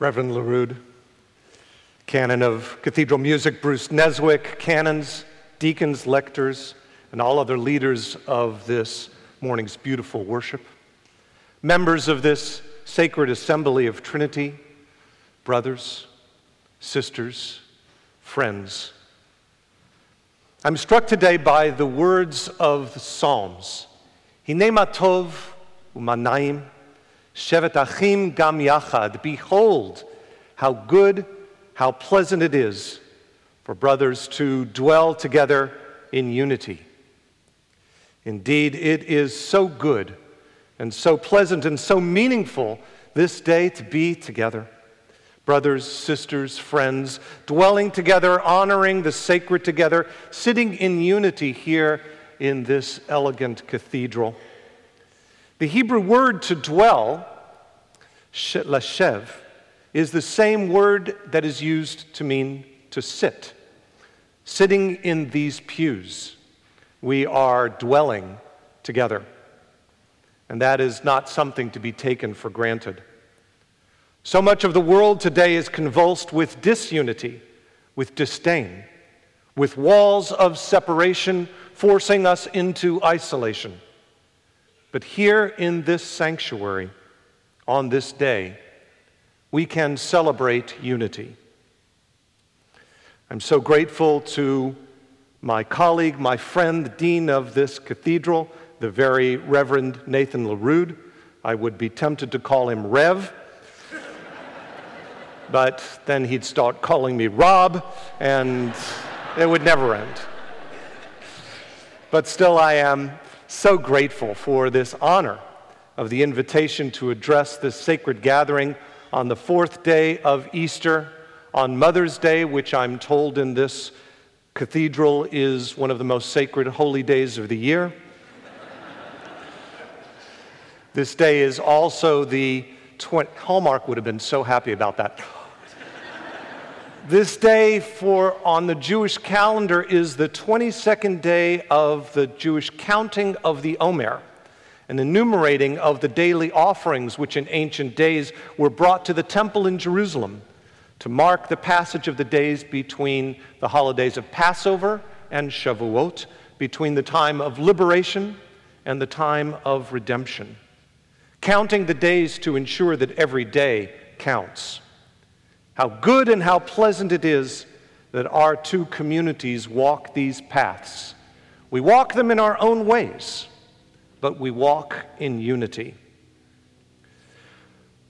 Reverend LeRud, Canon of Cathedral Music Bruce Neswick, canons, deacons, lectors, and all other leaders of this morning's beautiful worship, members of this sacred assembly of Trinity, brothers, sisters, friends. I'm struck today by the words of the Psalms. Hine matov umanaim Shevet Achim Gam Yachad. Behold, how good, how pleasant it is for brothers to dwell together in unity. Indeed, it is so good and so pleasant and so meaningful this day to be together. Brothers, sisters, friends, dwelling together, honoring the sacred together, sitting in unity here in this elegant cathedral. The Hebrew word to dwell, lashev, is the same word that is used to mean to sit. Sitting in these pews, we are dwelling together. And that is not something to be taken for granted. So much of the world today is convulsed with disunity, with disdain, with walls of separation forcing us into isolation. But here in this sanctuary, on this day, we can celebrate unity. I'm so grateful to my colleague, my friend, the dean of this cathedral, the very Reverend Nathan LeRud. I would be tempted to call him Rev, but then he'd start calling me Rob, and it would never end. But still, I am so grateful for this honor of the invitation to address this sacred gathering on the fourth day of Easter, on Mother's Day, which I'm told in this cathedral is one of the most sacred holy days of the year. this day is also the 20, Hallmark would have been so happy about that. This day for on the Jewish calendar is the 22nd day of the Jewish counting of the Omer, an enumerating of the daily offerings which in ancient days were brought to the temple in Jerusalem to mark the passage of the days between the holidays of Passover and Shavuot, between the time of liberation and the time of redemption, counting the days to ensure that every day counts. How good and how pleasant it is that our two communities walk these paths. We walk them in our own ways, but we walk in unity.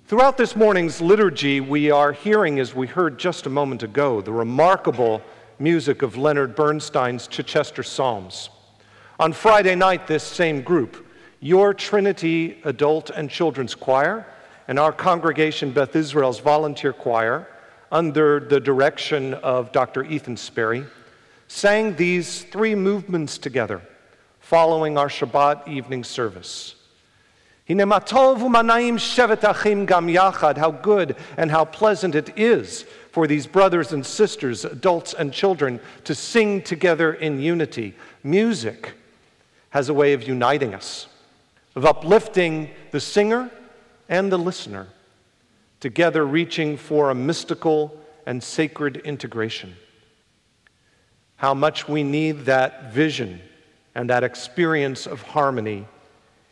Throughout this morning's liturgy, we are hearing, as we heard just a moment ago, the remarkable music of Leonard Bernstein's Chichester Psalms. On Friday night, this same group, your Trinity Adult and Children's Choir, and our congregation Beth Israel's Volunteer Choir, under the direction of Dr. Ethan Sperry, sang these three movements together following our Shabbat evening service. How good and how pleasant it is for these brothers and sisters, adults and children, to sing together in unity. Music has a way of uniting us, of uplifting the singer and the listener together reaching for a mystical and sacred integration. How much we need that vision and that experience of harmony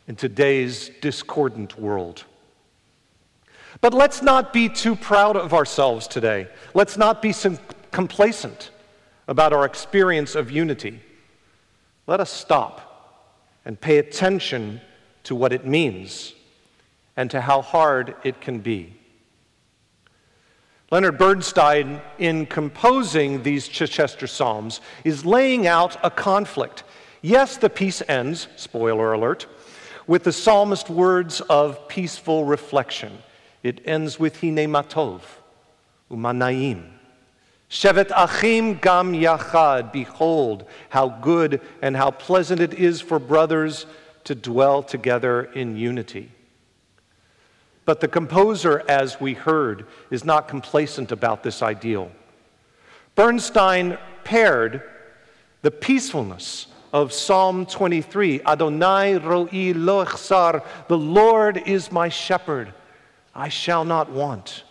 in today's discordant world. But let's not be too proud of ourselves today. Let's not be complacent about our experience of unity. Let us stop and pay attention to what it means and to how hard it can be. Leonard Bernstein, in composing these Chichester Psalms, is laying out a conflict. Yes, the piece ends, spoiler alert, with the psalmist words of peaceful reflection. It ends with Hine Matov, Umanaim. Shevet Achim Gam Yachad, behold, how good and how pleasant it is for brothers to dwell together in unity. But the composer, as we heard, is not complacent about this ideal. Bernstein paired the peacefulness of Psalm 23, Adonai ro'i lo echsar, the Lord is my shepherd, I shall not want,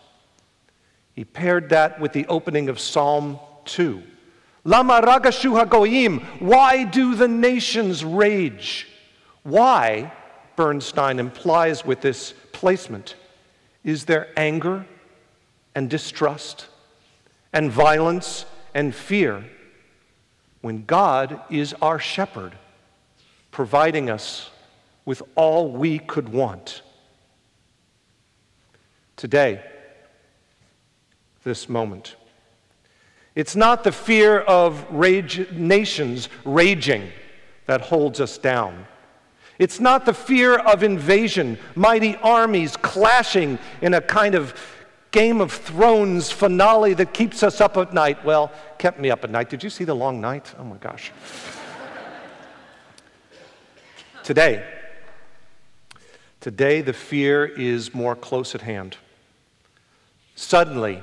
He paired that with the opening of Psalm 2. Lama ragashu hagoyim. Why do the nations rage? Why, Bernstein implies with this placement, is there anger and distrust and violence and fear when God is our shepherd, providing us with all we could want? Today, this moment. It's not the fear of rage, nations raging that holds us down. It's not the fear of invasion, mighty armies clashing in a kind of Game of Thrones finale that keeps us up at night. Well, kept me up at night. Did you see the long night? Oh my gosh. today, today the fear is more close at hand. Suddenly,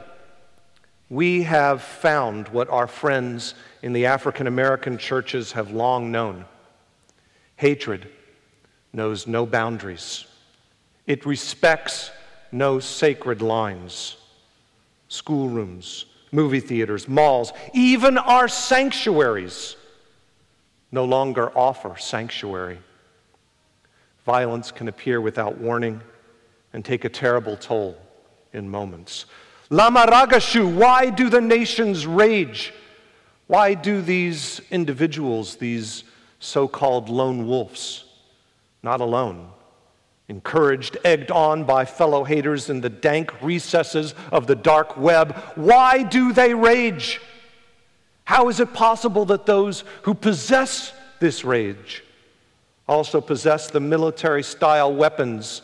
we have found what our friends in the African American churches have long known hatred knows no boundaries, it respects no sacred lines. Schoolrooms, movie theaters, malls, even our sanctuaries no longer offer sanctuary. Violence can appear without warning and take a terrible toll in moments. Lama ragashu, why do the nations rage? Why do these individuals, these so called lone wolves, not alone, encouraged, egged on by fellow haters in the dank recesses of the dark web, why do they rage? How is it possible that those who possess this rage also possess the military style weapons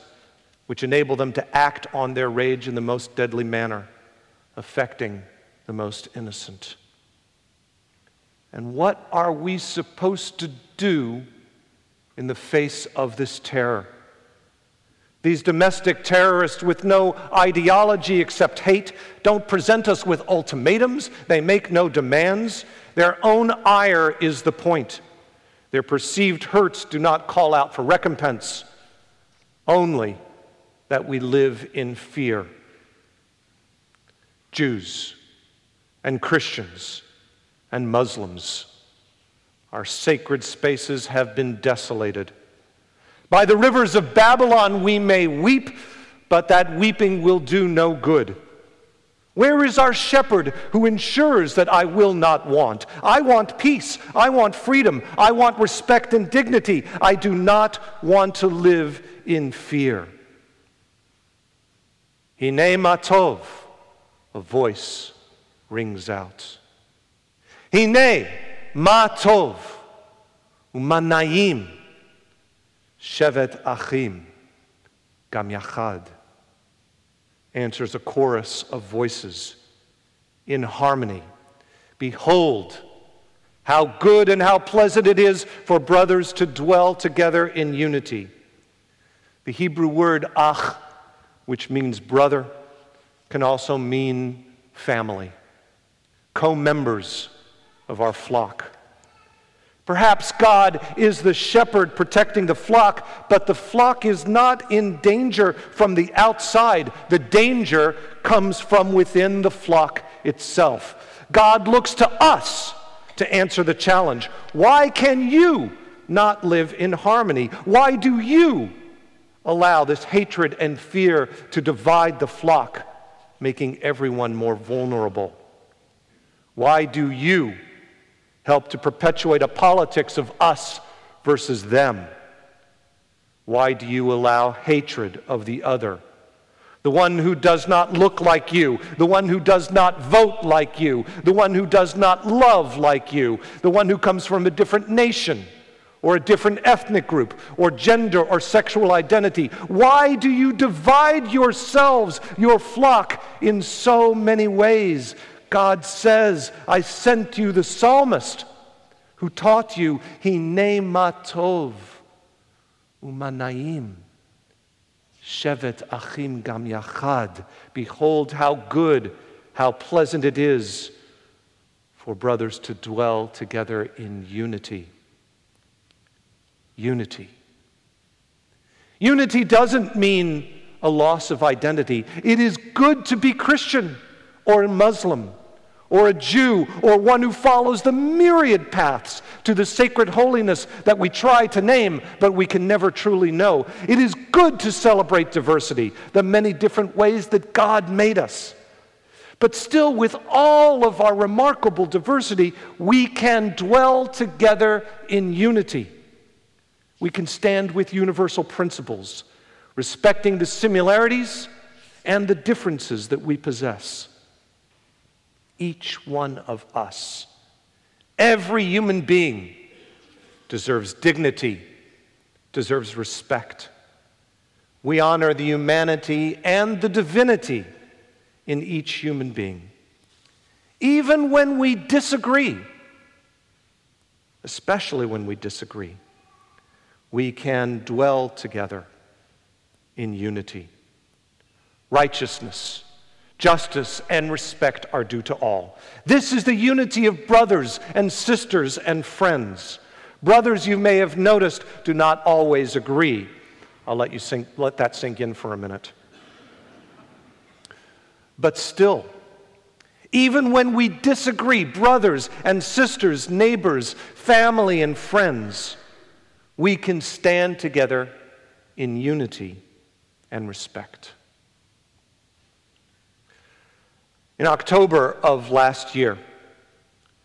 which enable them to act on their rage in the most deadly manner, affecting the most innocent. And what are we supposed to do in the face of this terror? These domestic terrorists with no ideology except hate don't present us with ultimatums. They make no demands. Their own ire is the point. Their perceived hurts do not call out for recompense. Only that we live in fear. Jews and Christians and Muslims, our sacred spaces have been desolated. By the rivers of Babylon we may weep, but that weeping will do no good. Where is our shepherd who ensures that I will not want? I want peace. I want freedom. I want respect and dignity. I do not want to live in fear. Hine matov, a voice rings out. Hine matov, umanayim, shevet achim, gam yachad, answers a chorus of voices in harmony. Behold, how good and how pleasant it is for brothers to dwell together in unity. The Hebrew word ach which means brother, can also mean family, co members of our flock. Perhaps God is the shepherd protecting the flock, but the flock is not in danger from the outside. The danger comes from within the flock itself. God looks to us to answer the challenge. Why can you not live in harmony? Why do you allow this hatred and fear to divide the flock, making everyone more vulnerable? Why do you help to perpetuate a politics of us versus them? Why do you allow hatred of the other? The one who does not look like you, the one who does not vote like you, the one who does not love like you, the one who comes from a different nation or a different ethnic group or gender or sexual identity? Why do you divide yourselves, your flock, in so many ways? God says, I sent you the psalmist who taught you, Hine matov umanaim. Shevet achim gam yachad. Behold how good, how pleasant it is for brothers to dwell together in unity unity. Unity doesn't mean a loss of identity. It is good to be Christian or Muslim or a Jew or one who follows the myriad paths to the sacred holiness that we try to name, but we can never truly know. It is good to celebrate diversity, the many different ways that God made us. But still, with all of our remarkable diversity, we can dwell together in unity. We can stand with universal principles, respecting the similarities and the differences that we possess. Each one of us, every human being, deserves dignity, deserves respect. We honor the humanity and the divinity in each human being. Even when we disagree, especially when we disagree, we can dwell together in unity. Righteousness, justice, and respect are due to all. This is the unity of brothers and sisters and friends. Brothers, you may have noticed, do not always agree. I'll let you sink, let that sink in for a minute. But still, even when we disagree, brothers and sisters, neighbors, family, and friends, we can stand together in unity and respect. In October of last year,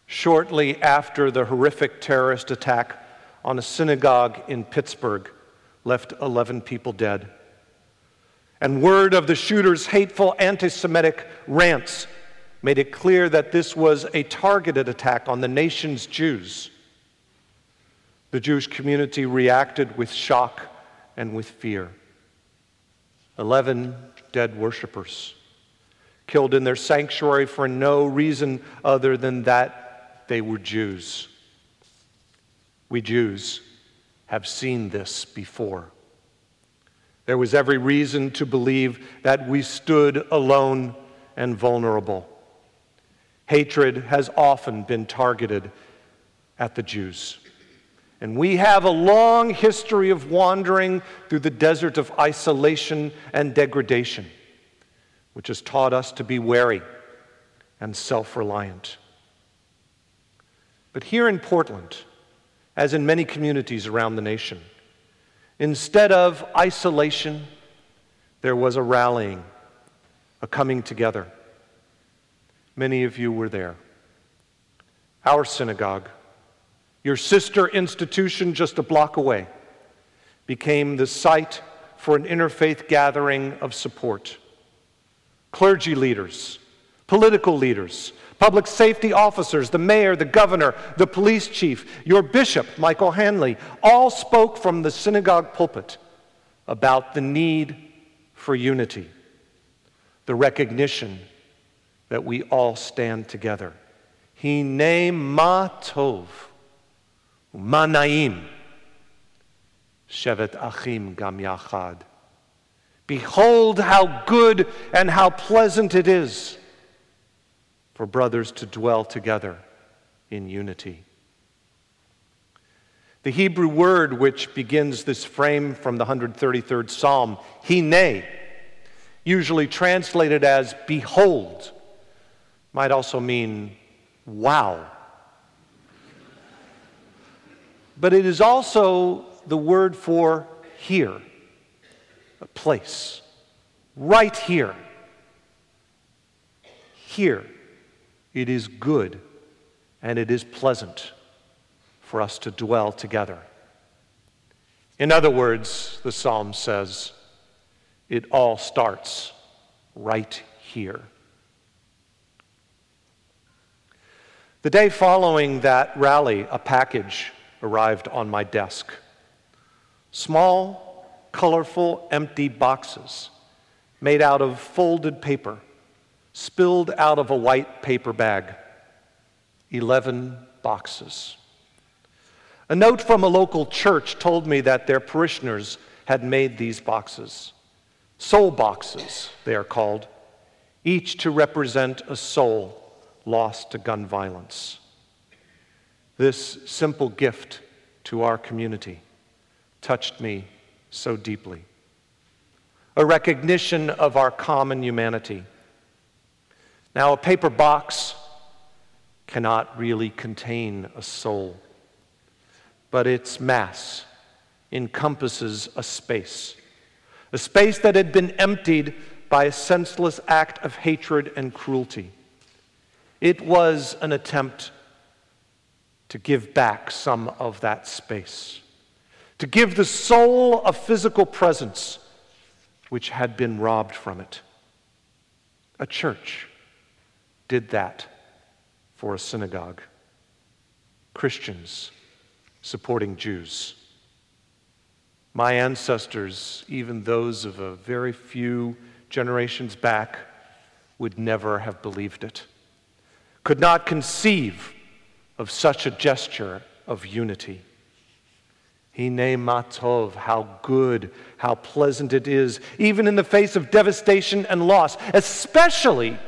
shortly after the horrific terrorist attack on a synagogue in Pittsburgh left 11 people dead, and word of the shooter's hateful anti Semitic rants made it clear that this was a targeted attack on the nation's Jews. The Jewish community reacted with shock and with fear. Eleven dead worshippers killed in their sanctuary for no reason other than that they were Jews. We Jews have seen this before. There was every reason to believe that we stood alone and vulnerable. Hatred has often been targeted at the Jews. And we have a long history of wandering through the desert of isolation and degradation, which has taught us to be wary and self reliant. But here in Portland, as in many communities around the nation, instead of isolation, there was a rallying, a coming together. Many of you were there. Our synagogue your sister institution just a block away became the site for an interfaith gathering of support. Clergy leaders, political leaders, public safety officers, the mayor, the governor, the police chief, your bishop, Michael Hanley, all spoke from the synagogue pulpit about the need for unity, the recognition that we all stand together. He Hine ma tov. Manaim. Shevet Achim Gam Yachad. Behold how good and how pleasant it is for brothers to dwell together in unity. The Hebrew word which begins this frame from the 133rd Psalm, hine, usually translated as behold, might also mean wow but it is also the word for here, a place, right here. Here, it is good and it is pleasant for us to dwell together. In other words, the psalm says, it all starts right here. The day following that rally, a package arrived on my desk. Small, colorful, empty boxes made out of folded paper, spilled out of a white paper bag. Eleven boxes. A note from a local church told me that their parishioners had made these boxes. Soul boxes, they are called, each to represent a soul lost to gun violence this simple gift to our community touched me so deeply. A recognition of our common humanity. Now, a paper box cannot really contain a soul, but its mass encompasses a space, a space that had been emptied by a senseless act of hatred and cruelty. It was an attempt to give back some of that space, to give the soul a physical presence which had been robbed from it. A church did that for a synagogue. Christians supporting Jews. My ancestors, even those of a very few generations back, would never have believed it, could not conceive of such a gesture of unity. Hine matov, how good, how pleasant it is, even in the face of devastation and loss, especially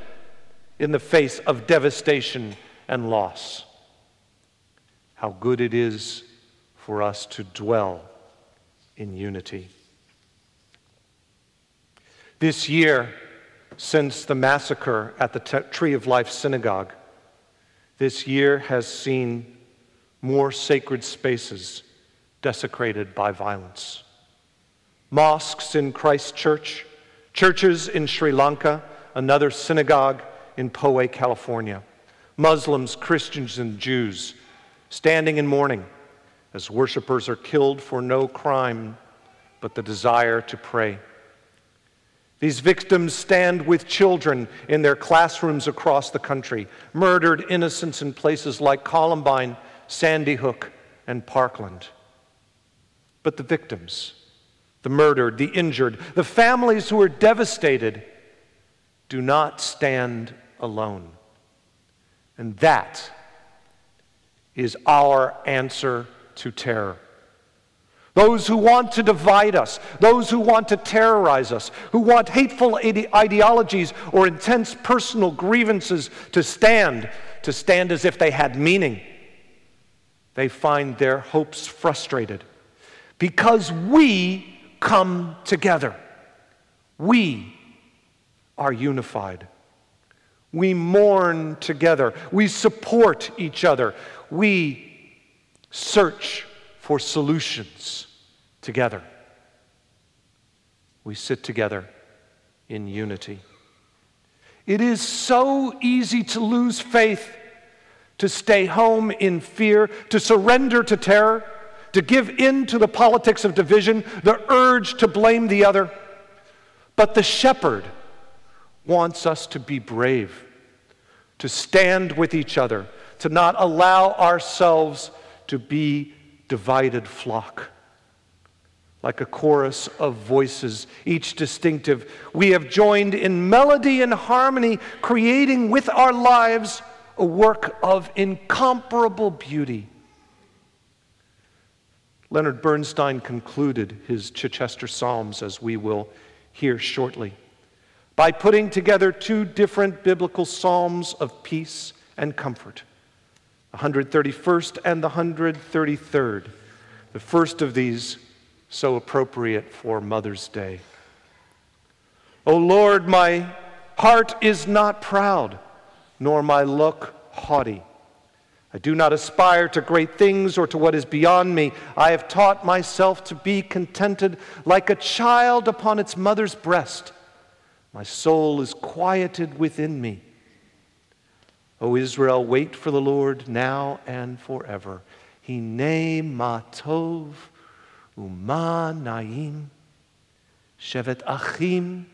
in the face of devastation and loss. How good it is for us to dwell in unity. This year, since the massacre at the Tree of Life Synagogue, this year has seen more sacred spaces desecrated by violence. Mosques in Christchurch, churches in Sri Lanka, another synagogue in Poway, California. Muslims, Christians, and Jews standing in mourning as worshipers are killed for no crime but the desire to pray. These victims stand with children in their classrooms across the country, murdered innocents in places like Columbine, Sandy Hook, and Parkland. But the victims, the murdered, the injured, the families who are devastated, do not stand alone. And that is our answer to terror. Those who want to divide us, those who want to terrorize us, who want hateful ide- ideologies or intense personal grievances to stand, to stand as if they had meaning, they find their hopes frustrated because we come together. We are unified. We mourn together. We support each other. We search for solutions together. We sit together in unity. It is so easy to lose faith, to stay home in fear, to surrender to terror, to give in to the politics of division, the urge to blame the other. But the shepherd, wants us to be brave, to stand with each other, to not allow ourselves to be divided flock. Like a chorus of voices, each distinctive, we have joined in melody and harmony, creating with our lives a work of incomparable beauty. Leonard Bernstein concluded his Chichester Psalms, as we will hear shortly by putting together two different biblical psalms of peace and comfort the 131st and the 133rd. The first of these, so appropriate for Mother's Day. O Lord, my heart is not proud, nor my look haughty. I do not aspire to great things or to what is beyond me. I have taught myself to be contented like a child upon its mother's breast. My soul is quieted within me. O Israel, wait for the Lord now and forever. Hine matov uma naim shevet achim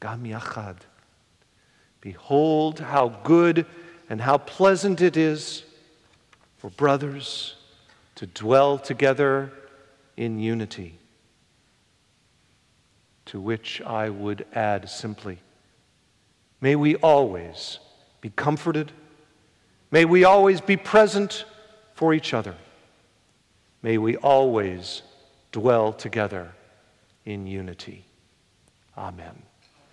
gam yachad. Behold how good and how pleasant it is for brothers to dwell together in unity to which I would add simply may we always be comforted, may we always be present for each other, may we always dwell together in unity. Amen.